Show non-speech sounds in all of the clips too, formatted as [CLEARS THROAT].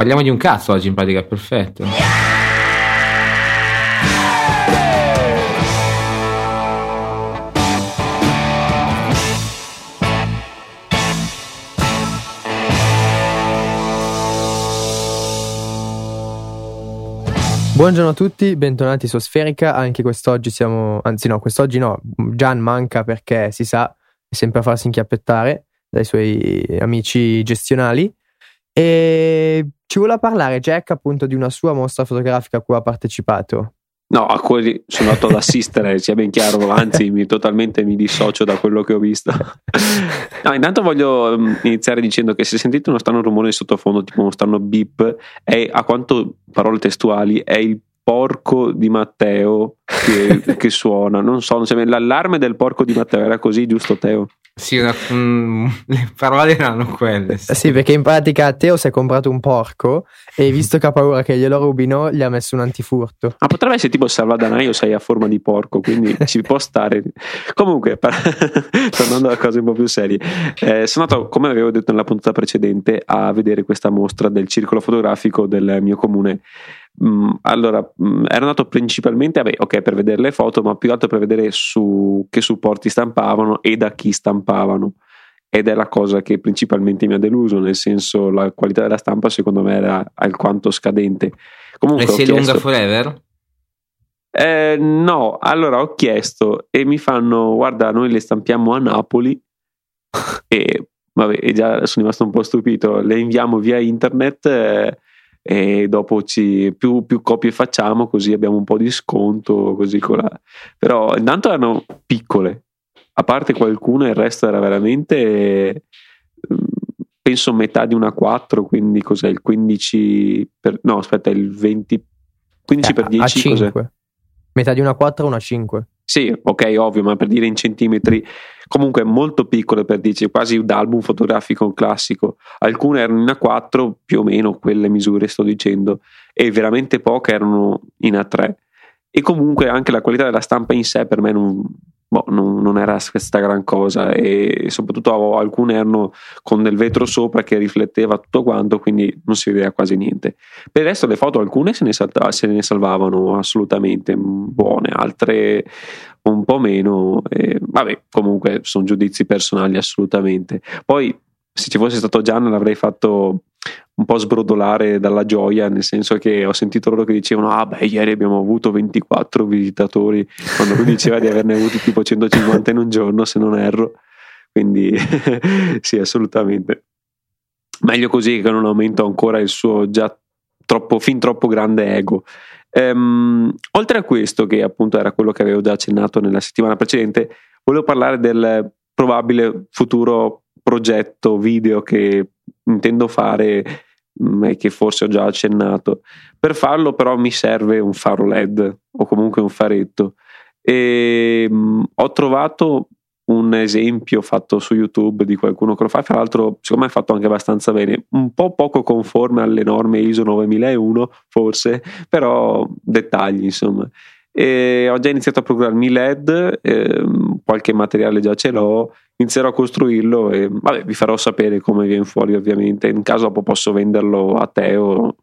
Parliamo di un cazzo oggi in pratica, perfetto. Buongiorno a tutti, bentornati su Sferica. Anche quest'oggi siamo, anzi no, quest'oggi no, Gian manca perché si sa, è sempre a farsi inchiappettare dai suoi amici gestionali. E ci vuole parlare Jack appunto di una sua mostra fotografica a cui ha partecipato. No, a quelli sono andato ad assistere, sia ben chiaro, anzi mi, totalmente mi dissocio da quello che ho visto. No, intanto voglio mm, iniziare dicendo che se sentite uno strano rumore in sottofondo, tipo uno strano beep, è a quanto parole testuali, è il porco di Matteo che, che suona. Non so, non l'allarme del porco di Matteo era così, giusto Teo? Sì, una, mm, [LAUGHS] le parole erano quelle. Sì. sì. perché in pratica Teo si è comprato un porco e visto che ha paura che glielo rubino, gli ha messo un antifurto. Ma potrebbe essere tipo salvadanaio, sei a forma di porco, quindi [LAUGHS] ci può stare. Comunque, [LAUGHS] tornando a cose un po' più serie, eh, sono andato, come avevo detto nella puntata precedente, a vedere questa mostra del circolo fotografico del mio comune Mm, allora, mm, ero andato principalmente vabbè, okay, per vedere le foto, ma più che altro per vedere su che supporti stampavano e da chi stampavano. Ed è la cosa che principalmente mi ha deluso, nel senso la qualità della stampa secondo me era alquanto scadente. Comunque, e sei chiesto, lunga forever? Eh, no, allora ho chiesto e mi fanno, guarda, noi le stampiamo a Napoli [LAUGHS] e vabbè, e già sono rimasto un po' stupito, le inviamo via internet. Eh, e dopo ci, più, più, copie facciamo così abbiamo un po' di sconto così con la... però intanto erano piccole. A parte qualcuna il resto era veramente mm, penso metà di una 4 quindi cos'è il 15 per, no aspetta il 20 15 eh, per 10 a 5 cos'è? metà di una 4 una 5 sì, ok, ovvio, ma per dire in centimetri, comunque molto piccole per dirci, quasi da album fotografico classico. Alcune erano in A4, più o meno quelle misure sto dicendo, e veramente poche erano in A3. E comunque anche la qualità della stampa in sé per me non, boh, non, non, era questa gran cosa. E soprattutto alcune erano con del vetro sopra che rifletteva tutto quanto quindi non si vedeva quasi niente. Per il resto le foto alcune se ne, salta, se ne salvavano assolutamente buone altre un po' meno e, vabbè comunque sono giudizi personali assolutamente. Poi se ci fosse stato Gian l'avrei fatto un po' sbrodolare dalla gioia, nel senso che ho sentito loro che dicevano: Ah, beh, ieri abbiamo avuto 24 visitatori, quando lui diceva di averne avuti tipo 150 in un giorno, se non erro. Quindi, [LAUGHS] sì, assolutamente. Meglio così che non aumento ancora il suo già troppo, fin troppo grande ego. Ehm, oltre a questo, che appunto era quello che avevo già accennato nella settimana precedente, volevo parlare del probabile futuro progetto video che intendo fare mm, e che forse ho già accennato. Per farlo però mi serve un faro LED o comunque un faretto e mh, mm, ho trovato un esempio fatto su YouTube di qualcuno che lo fa, fra l'altro secondo me è fatto anche abbastanza bene, un po' poco conforme alle norme ISO 9001 forse, però dettagli insomma. E ho già iniziato a procurarmi LED, ehm, qualche materiale già ce l'ho inizierò a costruirlo e vabbè, vi farò sapere come viene fuori ovviamente. In caso dopo posso venderlo a te o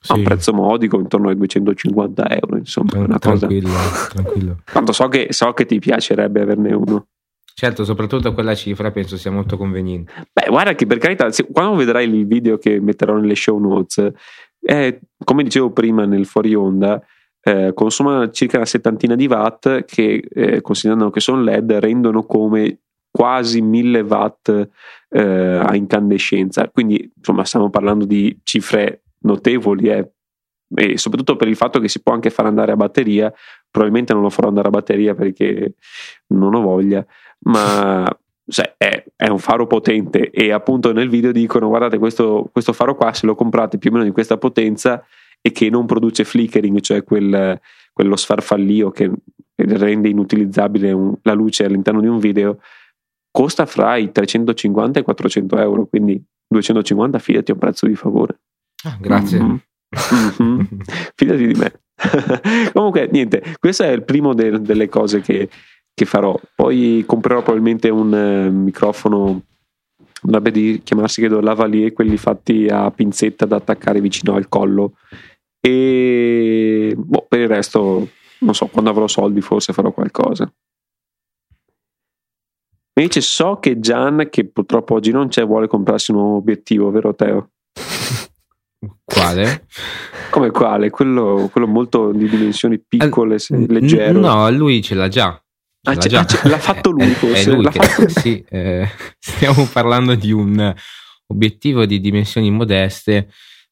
sì. a un prezzo modico intorno ai 250 euro. Insomma, Tran- una tranquillo, cosa. tranquillo. Tanto so che, so che ti piacerebbe averne uno. Certo, soprattutto quella cifra penso sia molto conveniente. Beh, guarda che per carità, se, quando vedrai il video che metterò nelle show notes, eh, come dicevo prima nel fuori onda, eh, consuma circa una settantina di watt che, eh, considerando che sono LED, rendono come quasi 1000 watt eh, a incandescenza. Quindi insomma stiamo parlando di cifre notevoli eh. e soprattutto per il fatto che si può anche far andare a batteria. Probabilmente non lo farò andare a batteria perché non ho voglia, ma [LAUGHS] cioè, è, è, un faro potente e appunto nel video dicono guardate questo, questo, faro qua se lo comprate più o meno di questa potenza e che non produce flickering, cioè quel, quello sfarfallio che rende inutilizzabile un, la luce all'interno di un video, costa fra i 350 e i 400 euro, quindi 250 fidati a un prezzo di favore. Ah, grazie. Mm-hmm. Mm-hmm. [LAUGHS] fidati di me. [LAUGHS] Comunque, niente, questo è il primo de- delle cose che, che, farò. Poi comprerò probabilmente un uh, microfono dovrebbe chiamarsi credo lavalier, quelli fatti a pinzetta da attaccare vicino al collo. E boh, per il resto, non so, quando avrò soldi forse farò qualcosa. Invece so che Gian, che purtroppo oggi non c'è, vuole comprarsi un nuovo obiettivo, vero Teo? [LAUGHS] Quale? Come quale? Quello, quello molto di dimensioni piccole, se- leggero. No, lui ce l'ha già. Ce Ah, l'ha già. ah, c'è- l'ha fatto lui, [LAUGHS] È- forse, È lui l'ha che- fatto- sì, eh, [LAUGHS] stiamo parlando di un obiettivo di dimensioni modeste.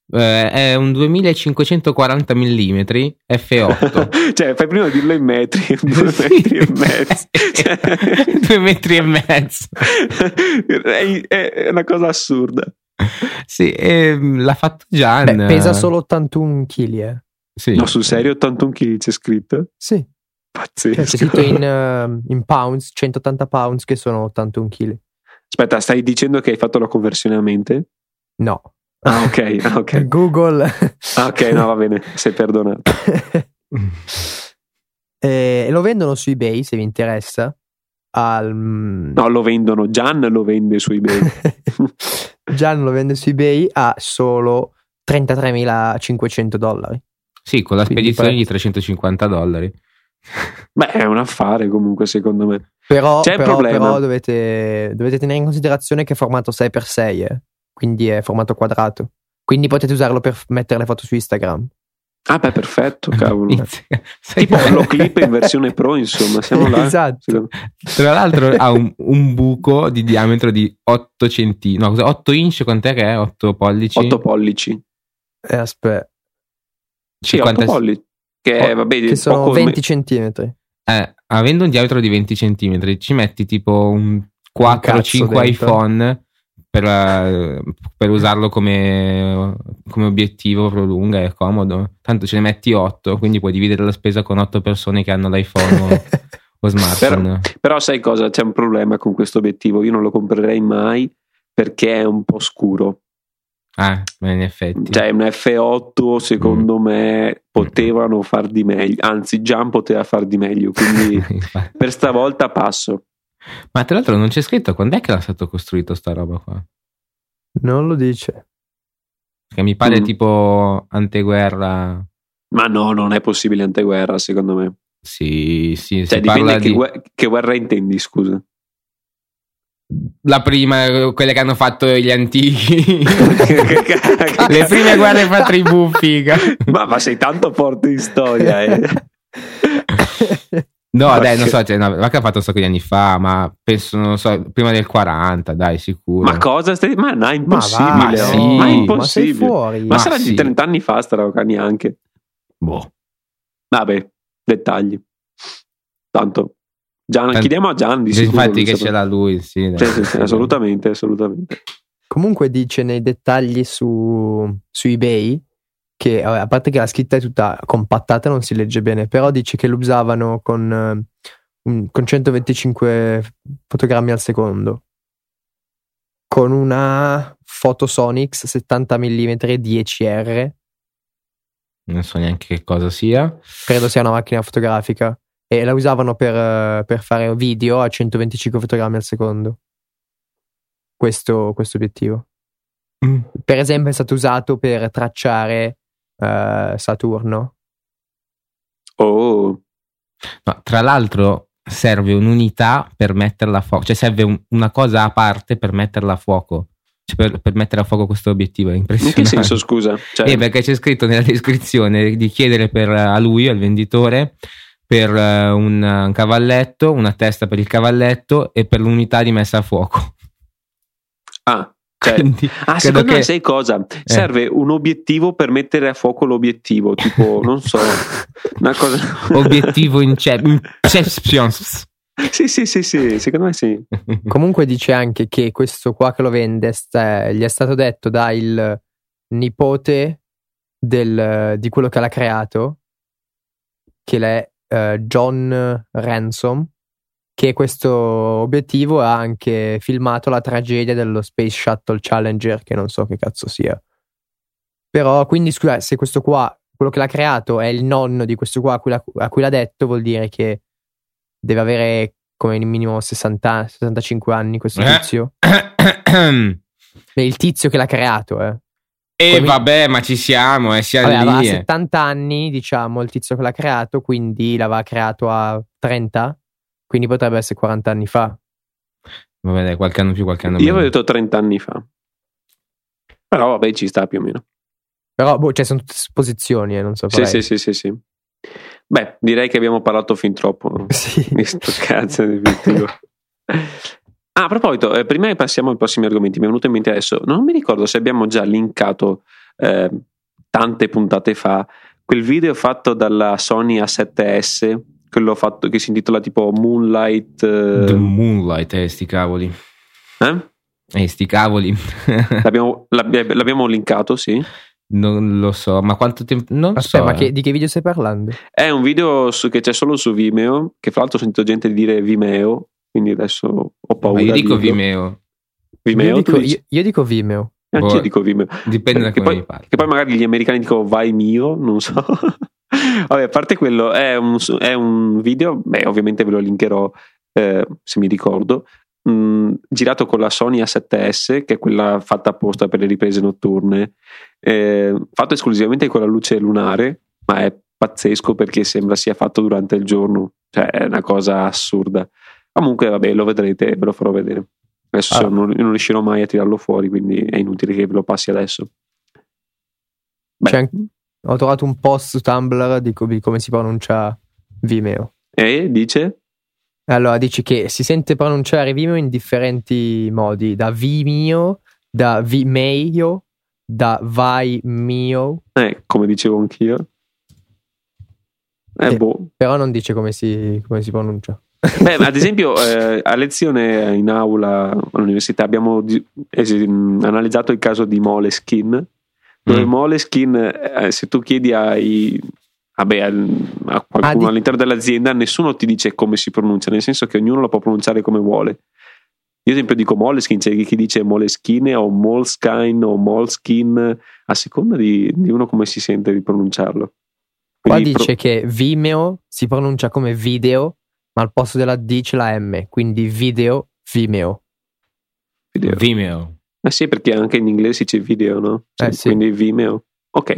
Eh, è un 2540 mm f8. cioè, fai prima dirlo in metri, [LAUGHS] due Sì. metri e mezzo. Cioè, Due metri e mezzo. [LAUGHS] è, è una cosa assurda. Sì, ehm, l'ha fatto Gian. Beh, pesa solo 81 kg, eh. Sì. No, sul serio, 81 kg c'è scritto? Sì, cioè, Pazzesco. c'è scritto in, eh, in pounds, 180 pounds che sono 81 kg. Aspetta, stai dicendo che hai fatto la conversione a mente? No. Ah, ok, ah, ok. [LAUGHS] Google. Ah, ok, no, va bene, sei perdonato. [LAUGHS] e lo vendono su eBay se vi interessa. Al, No, lo vendono, Gian lo vende su eBay. [LAUGHS] Gian lo vende su eBay a solo 33.500 dollari. Sì, con la Quindi spedizione di prezzo. 350 dollari. Beh, è un affare comunque, secondo me. Però, C'è il però- problema. però dovete, dovete tenere in considerazione che è formato 6x6, eh. Quindi è formato quadrato. Quindi potete usarlo per mettere le foto su Instagram. Ah, beh, perfetto, cavolo. [LAUGHS] Tipo lo clip in versione pro, [LAUGHS] insomma, siamo là. Esatto. Tra l'altro ha un, un buco di diametro di 8 cm. No, cosa- 8 inch, quant'è che è? 8 pollici? 8 pollici. Eh, aspetta, Sì, 50 8 pollici. Che, Oh, vabbè, che sono poco 20 centimetri. Eh, avendo un diametro di 20 cm, ci metti tipo un cazzo 4-5 dentro. iPhone per, eh, per usarlo come, come obiettivo pro lunga, è comodo. Tanto ce ne metti 8, quindi puoi dividere la spesa con 8 persone che hanno l'iPhone o, [LAUGHS] o smartphone. Però sai cosa? C'è un problema con questo obiettivo. Io non lo comprerei mai perché è un po' scuro. Ah, ma in effetti. Cioè, un F8 secondo me potevano far di meglio. Anzi, Gian poteva far di meglio. Quindi [LAUGHS] per stavolta passo. Ma tra l'altro non c'è scritto quando è che era stato costruito sta roba qua? Non lo dice. Che mi pare Mm. tipo anteguerra. Ma no, non è possibile anteguerra, secondo me. Sì, sì, Cioè, si parla dipende che, di... guer- che guerra intendi, scusa. La prima, quelle che hanno fatto gli antichi. [LAUGHS] Le prime guerre fra tribù, figa. ma, ma sei tanto forte in storia, eh. [LAUGHS] No, Ma dai, non so, cioè, no, va che ha fatto un sacco di anni fa, ma penso, non so, prima del 40, dai, sicuro. Ma cosa stai... Ma no, è Ma impossibile. va, Ma no, sì. ma è ma impossibile. fuori. Ma, Ma sarà sì. di 30 anni fa sta roba neanche. Boh. Vabbè, dettagli. Tanto. Gian, Tant- chiediamo a Gian di sicuro. Infatti lui che ce l'ha lui, sì. Sì, sì, sì, assolutamente, assolutamente. Comunque dice nei dettagli su, su eBay che a parte che la scritta è tutta compattata non si legge bene però dice che lo usavano con, eh, con 125 fotogrammi al secondo. Con una Photosonics 70 mm 10R Non so neanche che cosa sia. credo sia una macchina fotografica. E la usavano per, eh, per fare video a 125 fotogrammi al secondo. Questo, questo obiettivo. Per esempio è stato usato per tracciare eh, Saturno Oh, No, tra l'altro serve un'unità per metterla a fuoco, cioè serve un- una cosa a parte per metterla a fuoco. Cioè per, per mettere a fuoco questo obiettivo, è in impressionante. che senso, scusa? Cioè, Eh, perché c'è scritto nella descrizione di chiedere per, a lui, al venditore, per eh, un, un cavalletto, una testa per il cavalletto e per l'unità di messa a fuoco. ah, cioè, Quindi, ah, secondo me che- sai cosa? Serve un obiettivo per mettere a fuoco l'obiettivo, tipo, [LAUGHS] non so, una cosa... [LAUGHS] obiettivo inceptions. sì, sì, sì, sì, secondo me sì. [LAUGHS] comunque dice anche che questo qua che lo vende sta- gli è stato detto da il nipote del- di quello che l'ha creato che è eh, John Ransom che questo obiettivo ha anche filmato la tragedia dello Space Shuttle Challenger che non so che cazzo sia però quindi scusa se questo qua quello che l'ha creato è il nonno di questo qua a cui l'ha, a cui l'ha detto vuol dire che deve avere come minimo 60, 65 anni questo Eh. tizio. [COUGHS] È il tizio che l'ha creato, eh. E Come- vabbè, ma ci siamo, eh, siamo Vabbè, lì. eh. 70 anni, diciamo, il tizio che l'ha creato, quindi l'aveva creato a 30, quindi potrebbe essere 40 anni fa. Vabbè, dai, qualche anno più, qualche anno Io meno. avevo detto 30 anni fa. Però vabbè, ci sta più o meno. Però, boh, cioè, sono tutte supposizioni, eh, non Sì, saprei. sì, sì, sì, sì. Beh, direi che abbiamo parlato fin troppo [LAUGHS] Sì. di sto cazzo di obiettivo. Ah, a proposito, eh, prima che passiamo ai prossimi argomenti, mi è venuto in mente adesso, non mi ricordo se abbiamo già linkato eh, tante puntate fa quel video fatto dalla Sony A7S, quello fatto che si intitola tipo Moonlight. The eh, Moonlight, eh, sti cavoli. eh? Eh, sti cavoli. [LAUGHS] L'abbiamo, l'abbia- l'abbiamo linkato, sì. non lo so, ma quanto tempo... Non Aspetta, so. ma eh. che- di che video stai parlando? È un video su- che c'è solo su Vimeo, che fra l'altro ho sentito gente dire Vimeo, quindi adesso ho paura. Ma io di dico dirlo. Vimeo. Vimeo, io, dico, io- io dico Vimeo. Anche Boh, io dico Vimeo. Dipende da che, come poi, mi parli. che poi magari gli americani dicono vai mio, non so. Vabbè, a parte quello, è un, è un video, beh, ovviamente ve lo linkerò eh, se mi ricordo, mh, girato con la Sony A7S, che è quella fatta apposta per le riprese notturne, eh, fatto esclusivamente con la luce lunare, ma è pazzesco perché sembra sia fatto durante il giorno, cioè è una cosa assurda. Comunque, vabbè, lo vedrete, ve lo farò vedere. Adesso Ah. non, non riuscirò mai a tirarlo fuori, quindi è inutile che ve lo passi adesso. Beh, C'è ho trovato un post su Tumblr di, co- di come si pronuncia Vimeo. E dice? Allora, dici che si sente pronunciare Vimeo in differenti modi, da Vimeo, da Vimeo, da Vai Mio, Eh, come dicevo anch'io. Eh, Sì. boh. però non dice come si, come si pronuncia. Beh, ad esempio, eh, a lezione in aula all'università abbiamo di- es- analizzato il caso di Moleskin. Dove Mm. Moleskin, eh, se tu chiedi ai, vabbè, al- a qualcuno Ah, di- all'interno dell'azienda, nessuno ti dice come si pronuncia, nel senso che ognuno lo può pronunciare come vuole. Io, ad esempio, dico Moleskin, c'è chi dice Moleskine o Moleskine o Molskin, a seconda di, di uno come si sente di pronunciarlo. Qua Quindi pro- dice che Vimeo si pronuncia come video, ma al posto della D c'è la M, quindi video Vimeo. video. Vimeo. Eh sì, perché anche in inglese si dice video, no? Eh sì. Quindi Vimeo. Ok,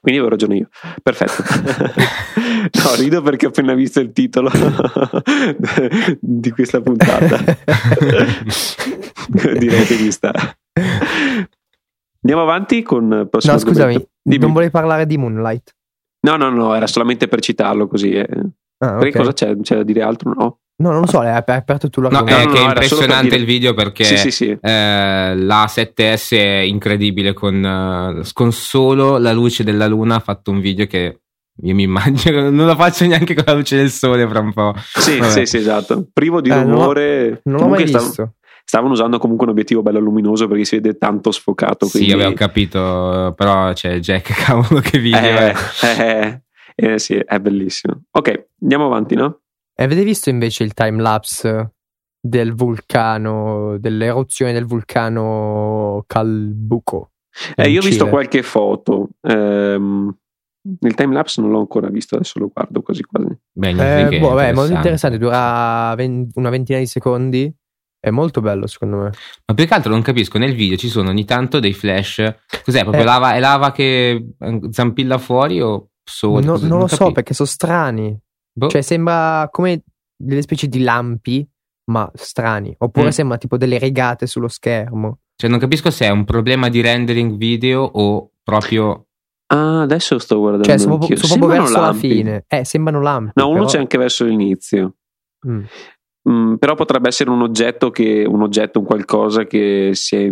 quindi avevo ragione io. Perfetto. [LAUGHS] no, rido perché ho appena visto il titolo [LAUGHS] di questa puntata. [LAUGHS] Direi che ci sta. Andiamo avanti con il prossimo No, scusami, non volevi parlare di Moonlight? No, no, no, era solamente per citarlo così. eh. Ah, Perché ok. cosa c'è? C'è da dire altro? No. No, non lo so, hai ap- hai aperto tu No, l'argomento. è no, che no, è per impressionante dire- il video perché Sì, sì, sì. eh, la 7S è incredibile con, eh, con solo la luce della luna ha fatto un video che io mi immagino [LAUGHS] non lo faccio neanche con la luce del sole fra un po'. Sì, Vabbè. sì, sì, esatto. Privo di Eh, non l'ho- rumore. Non l'ho Comunque mai stav- visto. stavano usando comunque un obiettivo bello luminoso perché si vede tanto sfocato. Sì, quindi- avevo capito, però c'è Jack, [LAUGHS] cavolo che video Eh, eh, eh, sì, è bellissimo. Ok, andiamo avanti, no? E avete visto invece il time lapse del vulcano, dell'eruzione del vulcano Calbuco? Eh, io ho visto qualche foto. ehm, il timelapse non l'ho ancora visto, adesso lo guardo quasi quasi. Beh, Eh, boh, beh, è molto interessante. dura una ventina di secondi. È molto bello, secondo me. Ma più che altro non capisco, nel video ci sono ogni tanto dei flash. Cos'è? Proprio Eh. lava, è lava che eh, zampilla fuori o sole? No- non lo so capisco. perché sono strani. Boh. Cioè, sembra come delle specie di lampi, ma strani. Oppure Mm. sembra tipo delle rigate sullo schermo. Cioè, non capisco se è un problema di rendering video o proprio. Ah, adesso sto guardando. Cioè, sono proprio, anch'io. sono proprio Sembrano verso la lampi. fine. Eh, sembrano lampi. No, uno però- c'è anche verso l'inizio. Mm. Mm, però potrebbe essere un oggetto che un oggetto, un qualcosa che si è.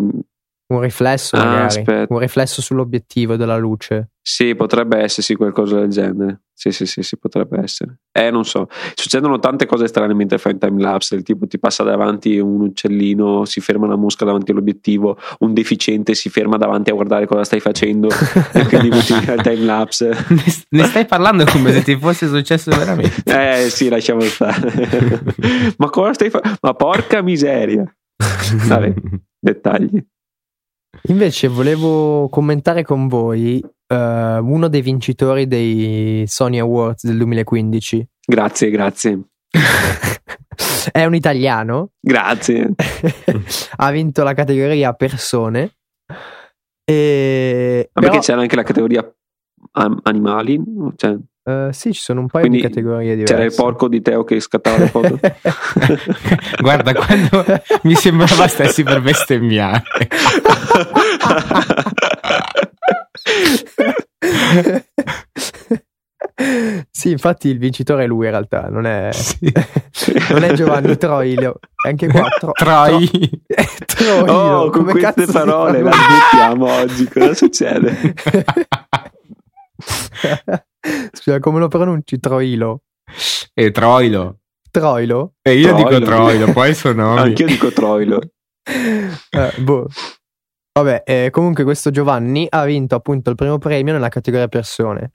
Un riflesso, Ah. Un riflesso sull'obiettivo della luce. Sì, potrebbe essersi qualcosa del genere. Sì, sì, sì, sì, potrebbe essere. Eh, non so. Succedono tante cose strane mentre fai un time lapse. Il tipo ti passa davanti un uccellino, si ferma una mosca davanti all'obiettivo, un deficiente si ferma davanti a guardare cosa stai facendo. [LAUGHS] e quindi via il time lapse. ne, ne stai parlando come se ti fosse successo veramente. Eh sì, lasciamo stare. [LAUGHS] Ma cosa stai facendo? Ma porca miseria. Vabbè, dettagli. Invece volevo commentare con voi eh, uno dei vincitori dei Sony Awards del 2015. Grazie, grazie. [LAUGHS] è un italiano. Grazie. [LAUGHS] ha vinto la categoria persone. E... Ma però- perché c'era anche la categoria animali? Cioè, eh, sì, ci sono un paio Quindi di categorie diverse. c'era il porco di Teo che scattava le foto. [LAUGHS] Guarda, quando mi sembrava stessi per bestemmiare. [LAUGHS] sì, infatti il vincitore è lui in realtà, non è, [LAUGHS] Sì. [LAUGHS] non è Giovanni Troilo. È anche qua Tro- Troi. Tro- Troilo. oh, con come queste parole la smettiamo oggi. Cosa succede? Scusa, come lo pronunci? Troilo. E Troilo. Troilo? E io Troilo. dico Troilo, poi sono nomi. Anch'io dico Troilo. Eh, boh. Vabbè, eh, comunque questo Giovanni ha vinto appunto il primo premio nella categoria persone.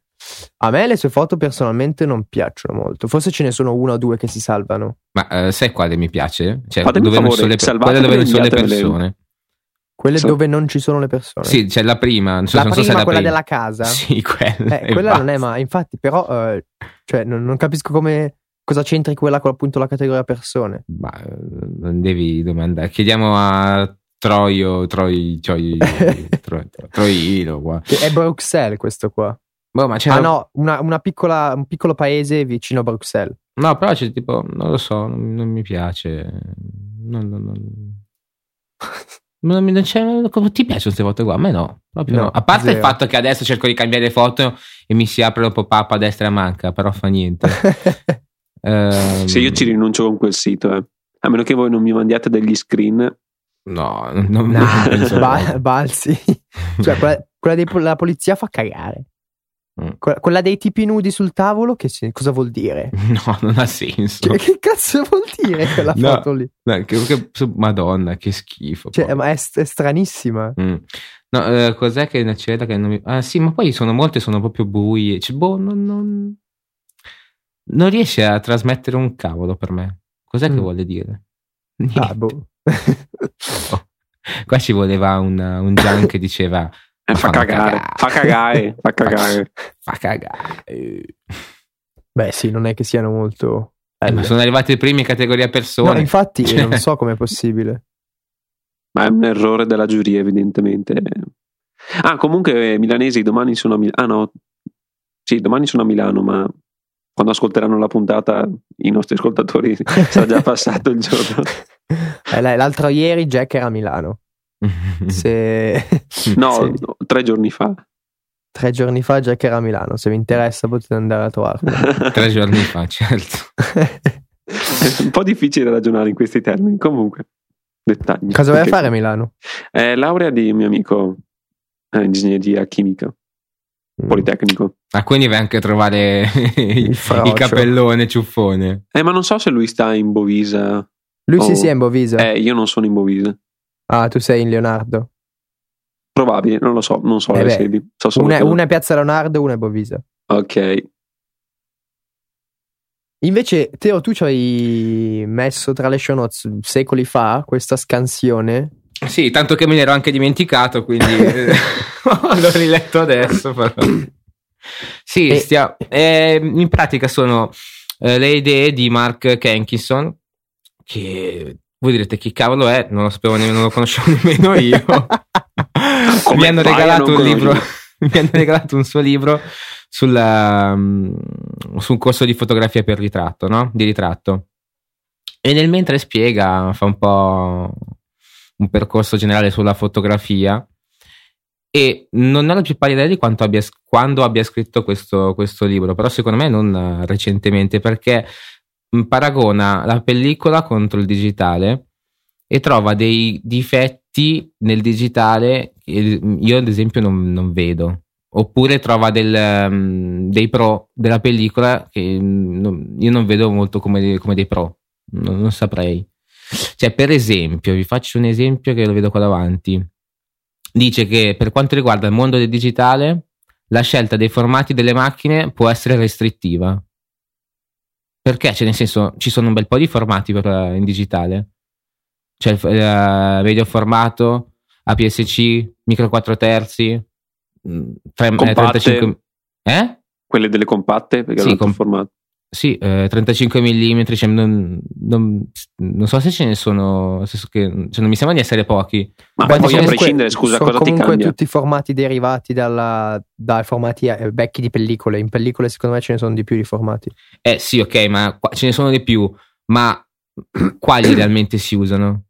A me le sue foto personalmente non piacciono molto. Forse ce ne sono una o due che si salvano. Ma eh, sai quale mi piace? Cioè, Fatemi dove un non favore, sono le, quella dove non e sono le persone. Quelle So- dove non ci sono le persone. Sì, c'è la prima. Non so, la non so prima, se è la quella prima. della casa. [LAUGHS] Sì, quella. Eh, quella non è mai. Infatti, però, eh, cioè, non, non capisco come cosa c'entri quella con appunto la categoria persone. Ma eh, non devi domandare. Chiediamo a Troio, Troi, Troi, [LAUGHS] Troi, Troilo qua. È Bruxelles questo qua. Boh, ma c'è Ah no, una, una piccola, un piccolo paese vicino a Bruxelles. No, però c'è tipo, non lo so, non, non mi piace. Non, non, non... [LAUGHS] Non, mi- non c'è, come- ti piacciono queste foto qua? A me no, proprio No, no. A parte il zero. fatto che adesso cerco di cambiare foto e mi si apre il pop-up a destra e a manca, però fa niente. [LAUGHS] Ehm, Se io ci rinuncio con quel sito, eh. a meno che voi non mi mandiate degli screen. No, non, Nah, penso ba- balzi. [LAUGHS] cioè, quella, quella della polizia fa cagare. Mm. Que- quella dei tipi nudi sul tavolo, che si- cosa vuol dire? [LAUGHS] No, non ha senso. Cioè, che cazzo vuol dire quella No. foto lì? No, che- che- Madonna, che schifo. Cioè, ma è, è stranissima. Mm. No, eh, cos'è che c'era che non mi... Ah sì, ma poi sono molte, sono proprio buie. Cioè, boh, non, non... non riesce a trasmettere un cavolo per me. Cos'è che Mm. vuole dire? Ah, Niente. boh. [LAUGHS] Qua ci voleva un, un Gian che diceva Eh, fa cagare, cagare. fa cagare, fa [LAUGHS] cagare. fa cagare. Eh, Beh, sì, non è che siano molto. ma belle. sono arrivati i primi categoria persone. No, infatti, Cioè- non so com'è possibile. Ma è un errore della giuria, evidentemente. Ah, comunque, eh, milanesi domani sono a Milano. Ah, no, sì, domani sono a Milano, ma quando ascolteranno la puntata, i nostri ascoltatori [LAUGHS] sarà già passato il giorno. [LAUGHS] Eh, l'altro ieri Jack era a Milano. Se... [LAUGHS] No, se- no, tre giorni fa. tre giorni fa Jack era a Milano. Se vi interessa potete andare a trovarlo. [LAUGHS] Tre giorni fa, certo. È un po' difficile ragionare in questi termini. Comunque, dettagli. Cosa vai a fare a Milano? Eh, laurea di mio amico, eh, ingegneria chimica, Mm. politecnico. Ah, quindi vai anche a trovare il, frocio. capellone ciuffone. Eh, ma non so se lui sta in Bovisa. Lui sì, Oh. sì, è in Bovisa. Eh, io non sono in Bovisa. Ah, tu sei in Leonardo. Probabile, non lo so, non so Eh le beh, sedi. So solo Una, una è Piazza Leonardo, una è Bovisa. Ok. Invece, Teo, tu ci hai messo tra le show notes secoli fa questa scansione. Sì, tanto che me ne ero anche dimenticato, quindi [LAUGHS] eh, [LAUGHS] l'ho riletto adesso. Però. Sì, E- stia- eh, in pratica sono eh, le idee di Mark Kenkinson, che voi direte chi cavolo è, non lo sapevo nemmeno, non lo conoscevo [LAUGHS] nemmeno io. Mi hanno regalato un libro, [LAUGHS] mi hanno regalato un suo libro sulla, mm, su un corso di fotografia per ritratto, no? Di ritratto. E nel mentre spiega, fa un po' un percorso generale sulla fotografia e non ho la più pallida idea di quanto abbia, quando abbia scritto questo, questo libro, però secondo me non recentemente perché paragona la pellicola contro il digitale e trova dei difetti nel digitale che io ad esempio non, non vedo. Oppure trova del, mh, dei pro della pellicola che non- io non vedo molto come, come dei pro, non, non saprei. Cioè, per esempio, vi faccio un esempio che lo vedo qua davanti. Dice che per quanto riguarda il mondo del digitale, la scelta dei formati delle macchine può essere restrittiva. Perché? Cioè, nel senso, ci sono un bel po' di formati per, eh, in digitale. C'è il eh, video formato, APS-C, micro 4 terzi, mm, tre- eh, Compatte. 35 Eh? Quelle delle compatte, perché Sì, com- formato. Sì, eh, 35 mm, cioè non, non, non, so se ce ne sono, che, cioè non mi sembra di essere pochi. Ma poi a comunque prescindere, scusa, sono cosa ti comunque tutti formati derivati dalla- dai formati eh, vecchi di pellicole. In pellicole, secondo me, ce ne sono di più di formati. Eh sì, ok, ma qua- ce ne sono di più, ma [CLEARS THROAT] quali [CLEARS THROAT] realmente si usano?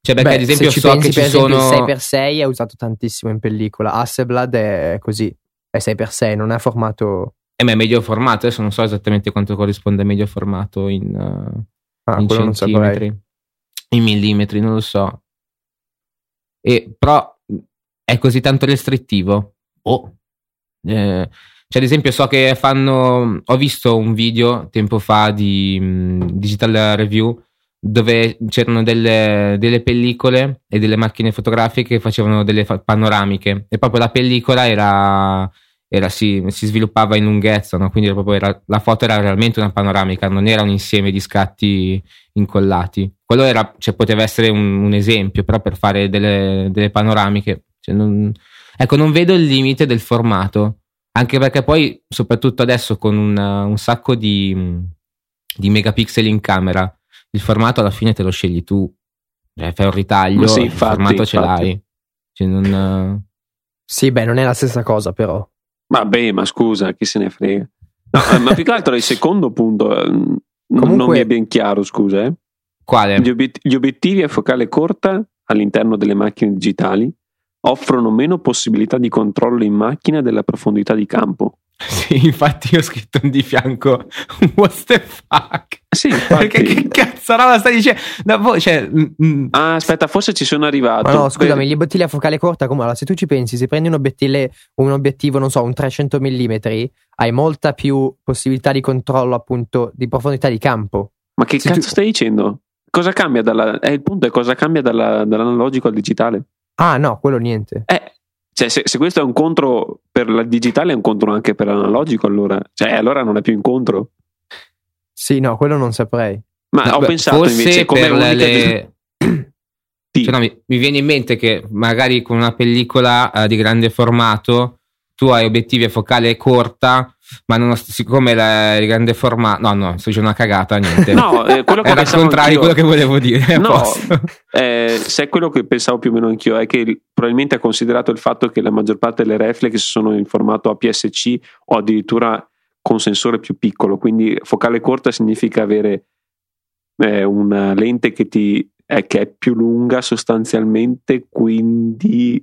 Cioè, perché Beh, ad esempio ci so pensi, che ci esempio, sono... il 6x6 è usato tantissimo in pellicola. Hasselblad è così, è 6x6, non è formato. Eh, ma è medio formato, adesso non so esattamente quanto corrisponde a medio formato in, uh, Ah, in centimetri, in millimetri, non lo so. E, però è così tanto restrittivo? Oh. Eh, cioè, ad esempio, so che fanno. Ho visto un video tempo fa di mh, Digital Review dove c'erano delle, delle pellicole e delle macchine fotografiche che facevano delle fa- panoramiche e proprio la pellicola era, era- si, si sviluppava in lunghezza, no? quindi era proprio era- la foto era realmente una panoramica, non era un insieme di scatti incollati. Quello era, cioè, poteva essere un, un esempio, però per fare delle, delle panoramiche, cioè, non- ecco, non vedo il limite del formato, anche perché poi, soprattutto adesso con una- un sacco di, di megapixel in camera, il formato alla fine te lo scegli tu, cioè, fai un ritaglio, sì, il infatti, formato ce infatti. l'hai. Cioè, non- Sì, beh, non è la stessa cosa, però. Vabbè, ma scusa, chi se ne frega. No, eh, ma più che altro il secondo punto eh, n- non Comunque- mi è ben chiaro, scusa. eh. Quale? Gli, obiet- gli obiettivi a focale corta all'interno delle macchine digitali offrono meno possibilità di controllo in macchina della profondità di campo. [LAUGHS] Sì, infatti ho scritto di fianco [LAUGHS] What the fuck? Sì, [LAUGHS] Perché che cazzo roba stai dicendo? No, boh, cioè, mm, mm, Ah, aspetta, forse ci sono arrivato. Ma no, scusami, Per- gli obiettivi a focale corta, come allora, se tu ci pensi, se prendi un obiettivo, un obiettivo, non so, un 300 mm, hai molta più possibilità di controllo, appunto, di profondità di campo. Ma che Se cazzo tu- stai dicendo? Cosa cambia dalla... eh, il punto è cosa cambia dalla- dall'analogico al digitale. Ah, no, quello niente. Eh, cioè, se, se questo è un contro per la digitale, è un contro anche per l'analogico, allora. Cioè, allora non è più incontro. Sì, no, quello non saprei. Ma ho beh, pensato forse invece come le... [CLEARS THROAT] Sì. Cioè, no, mi, mi viene in mente che magari con una pellicola eh, di grande formato tu hai obiettivi a focale corta, ma non, siccome la, il grande formato... No, no, sto dicendo una cagata, niente. No, eh, quello che Era pensavo contrario di quello che volevo dire. No, eh, se è quello che pensavo più o meno anch'io, è che il- probabilmente ha considerato il fatto che la maggior parte delle reflex sono in formato APS-C o addirittura con sensore più piccolo, quindi focale corta significa avere eh, una lente che, ti, eh, che è più lunga sostanzialmente, quindi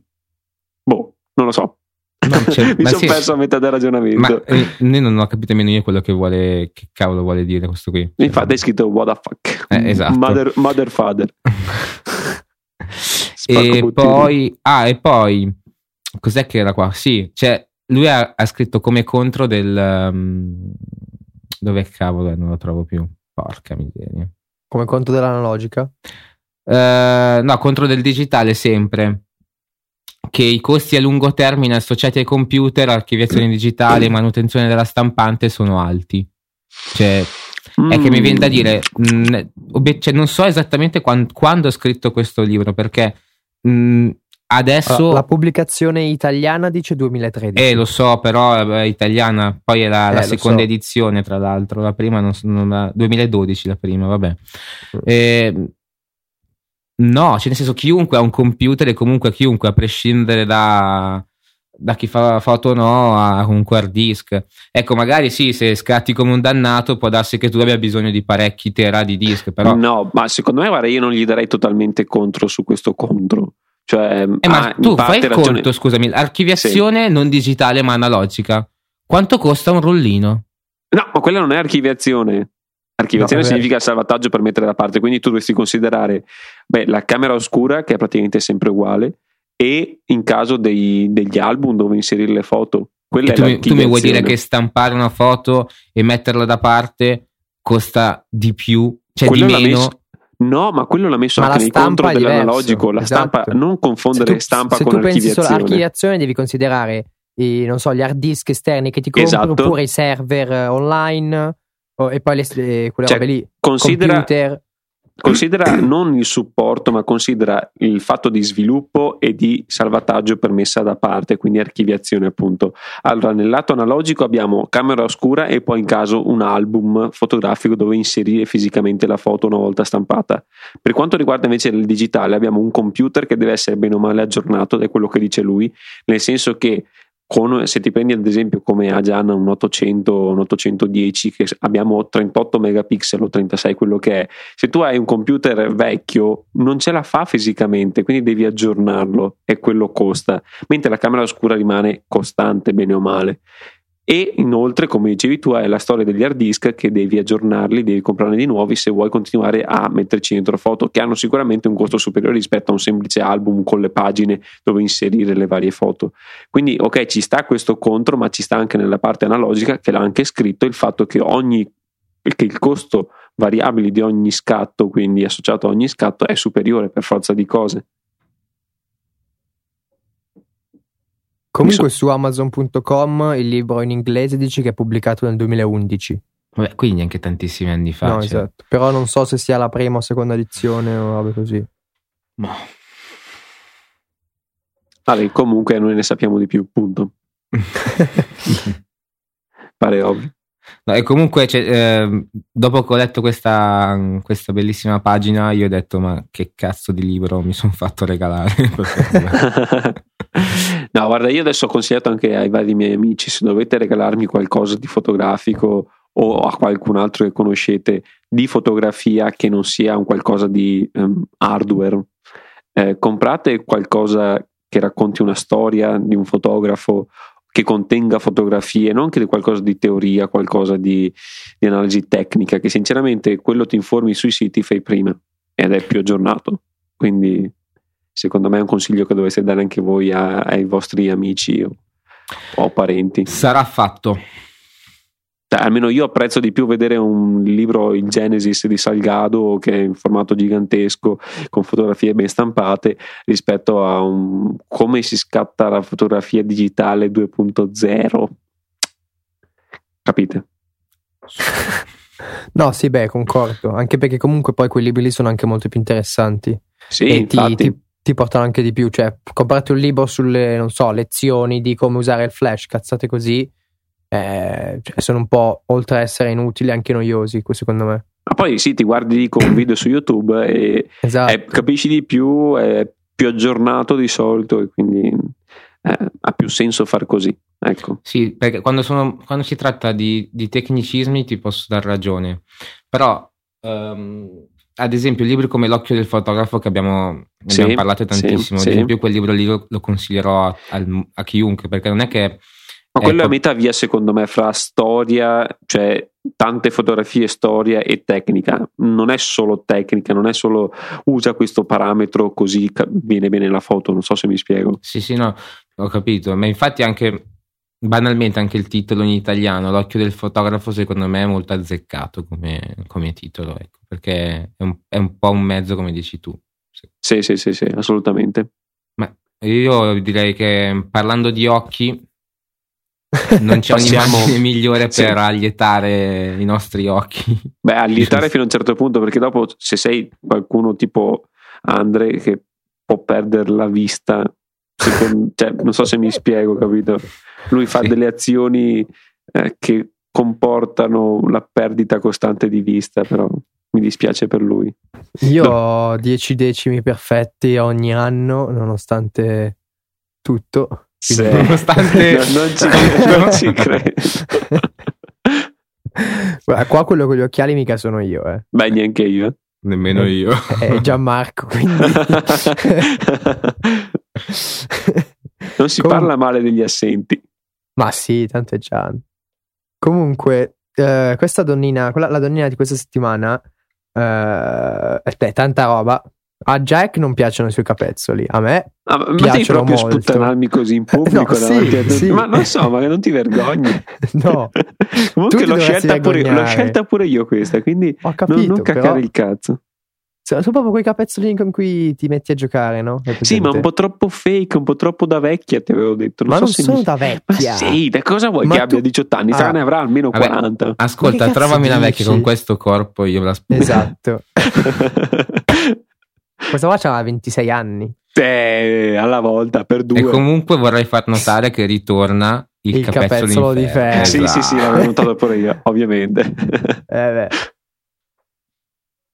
boh, non lo so. [LAUGHS] Ma c'è- Mi ma sono sì. perso a metà del ragionamento. Ma eh, ne- non ho capito nemmeno io quello che vuole, che cavolo vuole dire questo qui. Infatti hai scritto what the fuck. Eh, esatto. Mother, mother father. [LAUGHS] e poi, ah, e poi, cos'è che era qua? Sì, cioè, lui ha, ha scritto come contro del. um, dove cavolo è? Non lo trovo più. Porca miseria. Come conto dell'analogica. Eh, no, contro del digitale sempre. Che i costi a lungo termine associati ai computer, archiviazione digitale manutenzione della stampante sono alti. Cioè, è che mi viene da Mm. dire, mh, obie- cioè, non so esattamente quan- quando ho scritto questo libro, perché mh, adesso... Allora, la pubblicazione italiana dice 2013. Eh, lo so, però è italiana, poi è la, la Eh, lo seconda so. edizione, tra l'altro, la prima non, non la- 2012 la prima, vabbè. Mm. Eh, no, cioè nel senso chiunque ha un computer e comunque chiunque, a prescindere da, da chi fa foto o no, ha comunque hard disk. Ecco, magari sì, se scatti come un dannato può darsi che tu abbia bisogno di parecchi tera di disk, però... No, ma secondo me, guarda, io non gli darei totalmente contro su questo contro. Cioè, Eh, ma in tu fai il ragione. conto, scusami, archiviazione non digitale ma analogica. Quanto costa un rollino? No, ma quella non è archiviazione. Archiviazione No, significa salvataggio per mettere da parte, quindi tu dovresti considerare beh, la camera oscura, che è praticamente sempre uguale, e in caso dei- degli album dove inserire le foto. Quella è tu, mi, tu mi vuoi dire che stampare una foto e metterla da parte costa di più, cioè Quello di meno? messo- No, ma quello l'ha messo Ma anche la nei stampa contro è diverso, dell'analogico. La esatto. stampa, non Se confondere tu, stampa se con tu pensi solo archiviazione. devi considerare i, non so, gli hard disk esterni che ti compri Esatto. oppure i server eh, online o- e poi le, le- quelle Cioè, robe lì. Considera, Computer. considera non il supporto, ma considera il fatto di sviluppo e di salvataggio per messa da parte, quindi archiviazione appunto. Allora, nel lato analogico abbiamo camera oscura e poi in caso un album fotografico dove inserire fisicamente la foto una volta stampata. Per quanto riguarda invece il digitale, abbiamo un computer che deve essere bene o male aggiornato, da quello che dice lui, nel senso che con, se ti prendi ad esempio come già un 800 un 810 che abbiamo 38 megapixel o 36 quello che è se tu hai un computer vecchio non ce la fa fisicamente quindi devi aggiornarlo e quello costa. Mentre la camera oscura rimane costante bene o male e inoltre, come dicevi tu, hai la storia degli hard disk che devi aggiornarli, devi comprarne di nuovi se vuoi continuare a metterci dentro foto, che hanno sicuramente un costo superiore rispetto a un semplice album con le pagine dove inserire le varie foto. Quindi, ok, ci sta questo contro, ma ci sta anche nella parte analogica, che l'ha anche scritto, il fatto che ogni che il costo variabile di ogni scatto, quindi associato a ogni scatto, è superiore per forza di cose. Comunque su Amazon.com il libro in inglese dice che è pubblicato nel 2011. Vabbè, quindi anche tantissimi anni fa. No, cioè. esatto. Però non so se sia la prima o seconda edizione o roba così. Ma... Vabbè, comunque noi ne sappiamo di più, punto. [LAUGHS] Pare ovvio. No, e comunque, cioè, eh, dopo che ho letto questa, questa, bellissima pagina, io ho detto: Ma che cazzo di libro mi sono fatto regalare? [LAUGHS] [LAUGHS] no, guarda, io adesso ho consigliato anche ai vari miei amici: se dovete regalarmi qualcosa di fotografico o a qualcun altro che conoscete di fotografia che non sia un qualcosa di um, hardware, eh, comprate qualcosa che racconti una storia di un fotografo che contenga fotografie, non che qualcosa di teoria, qualcosa di, di, analisi tecnica, che sinceramente quello ti informi sui siti fai prima ed è più aggiornato. Quindi secondo me è un consiglio che dovreste dare anche voi a, ai vostri amici o, o parenti. Sarà fatto. Cioè, almeno io apprezzo di più vedere un libro, il Genesis di Salgado, che è in formato gigantesco, con fotografie ben stampate, rispetto a un, come si scatta la fotografia digitale 2.0. Capite? [LAUGHS] No, sì, beh, concordo. Anche perché comunque poi quei libri lì sono anche molto più interessanti. Sì, e ti, ti, ti, portano anche di più. Cioè, comprate un libro sulle, non so, lezioni di come usare il flash, cazzate così eh, cioè sono un po' oltre a essere inutili anche noiosi secondo me ma poi sì ti guardi con un video su youtube e, esatto. e capisci di più è più aggiornato di solito e quindi eh, ha più senso far così ecco sì perché quando, sono, quando si tratta di, di, tecnicismi ti posso dar ragione però um, ad esempio libri come L'occhio del fotografo che abbiamo, sì, abbiamo parlato tantissimo sì, ad esempio quel libro lì lo, lo consiglierò a, a, a chiunque perché non è che ma quello ecco. è a metà via, secondo me, fra storia, cioè tante fotografie, storia e tecnica. Non è solo tecnica, non è solo usa questo parametro così viene bene la foto. Non so se mi spiego. Sì, sì, no, ho capito. Ma infatti anche banalmente anche il titolo in italiano, L'occhio del fotografo, secondo me è molto azzeccato come, come titolo, ecco, perché è un, è un, po' un mezzo, come dici tu. Sì, sì, sì, sì, sì assolutamente. Ma io direi che parlando di occhi non c'è Passiamo... un'immagine migliore per sì. allietare i nostri occhi. Beh, allietare fino a un certo punto, perché dopo se sei qualcuno tipo Andre che può perdere la vista, secondo, cioè, non so se mi spiego, capito? Lui fa sì. delle azioni eh, che comportano la perdita costante di vista, però mi dispiace per lui. Io ho 10 decimi perfetti ogni anno, nonostante tutto. Sì. Nonostante [LAUGHS] no, non ci, [LAUGHS] non ci credo. [LAUGHS] Guarda, qua quello con gli occhiali mica sono io, eh. Beh, neanche io. Nemmeno è, io. È Gianmarco, quindi... non si Com- parla male degli assenti. Ma sì, tanto è Gian. Comunque, eh, questa donnina, quella, la donnina di questa settimana, eh, è tanta roba, a Jack non piacciono i suoi capezzoli, a me ah, ma devi proprio molto. sputtanarmi così in pubblico no, sì, sì. Ma non so, ma non ti vergogni. [LAUGHS] no. [LAUGHS] Comunque l'ho scelta, pure, l'ho scelta, pure, io questa, quindi capito, non, non caccare il cazzo. Sono sono proprio quei capezzolini con cui ti metti a giocare, no? Sì, ma un po' troppo fake, un po' troppo da vecchia, ti avevo detto. Non Ma so non se sono mi- da [LAUGHS] Ma vecchia. sì, da cosa vuoi Ma che tu- abbia 18 anni? Sarà Ah. ne avrà almeno Vabbè. 40. Ascolta, Ma trovami una vecchia con questo corpo, io me la aspetto. Esatto. [LAUGHS] Questa qua c'ha 26 anni. Eh, alla volta, per due. E comunque vorrei far notare che ritorna il, Il capezzolo, capezzolo di ferro. Sì, sì, sì, Esatto. l'avevo [LAUGHS] notato pure io, ovviamente. Eh beh.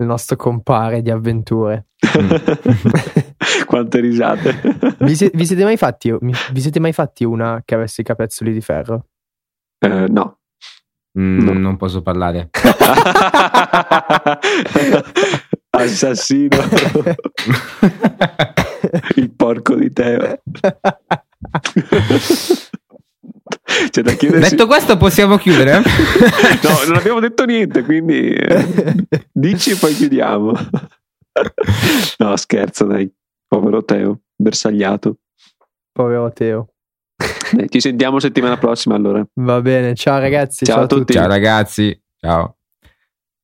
Il nostro compare di avventure. [LAUGHS] Quante risate. Vi, sie- vi siete mai fatti, vi siete mai fatti una che avesse i capezzoli di ferro? Eh, no. Mm, No. Non posso parlare. [LAUGHS] Assassino. [LAUGHS] Il porco di Teo. C'è da chiedersi. Detto questo, possiamo chiudere? [LAUGHS] No, non abbiamo detto niente, quindi eh, dici e poi chiudiamo. No, scherzo, dai. Povero Teo, bersagliato. Povero Teo. Dai, ci sentiamo settimana prossima allora. Va bene, ciao ragazzi. Ciao a tutti. Ciao ragazzi. Ciao.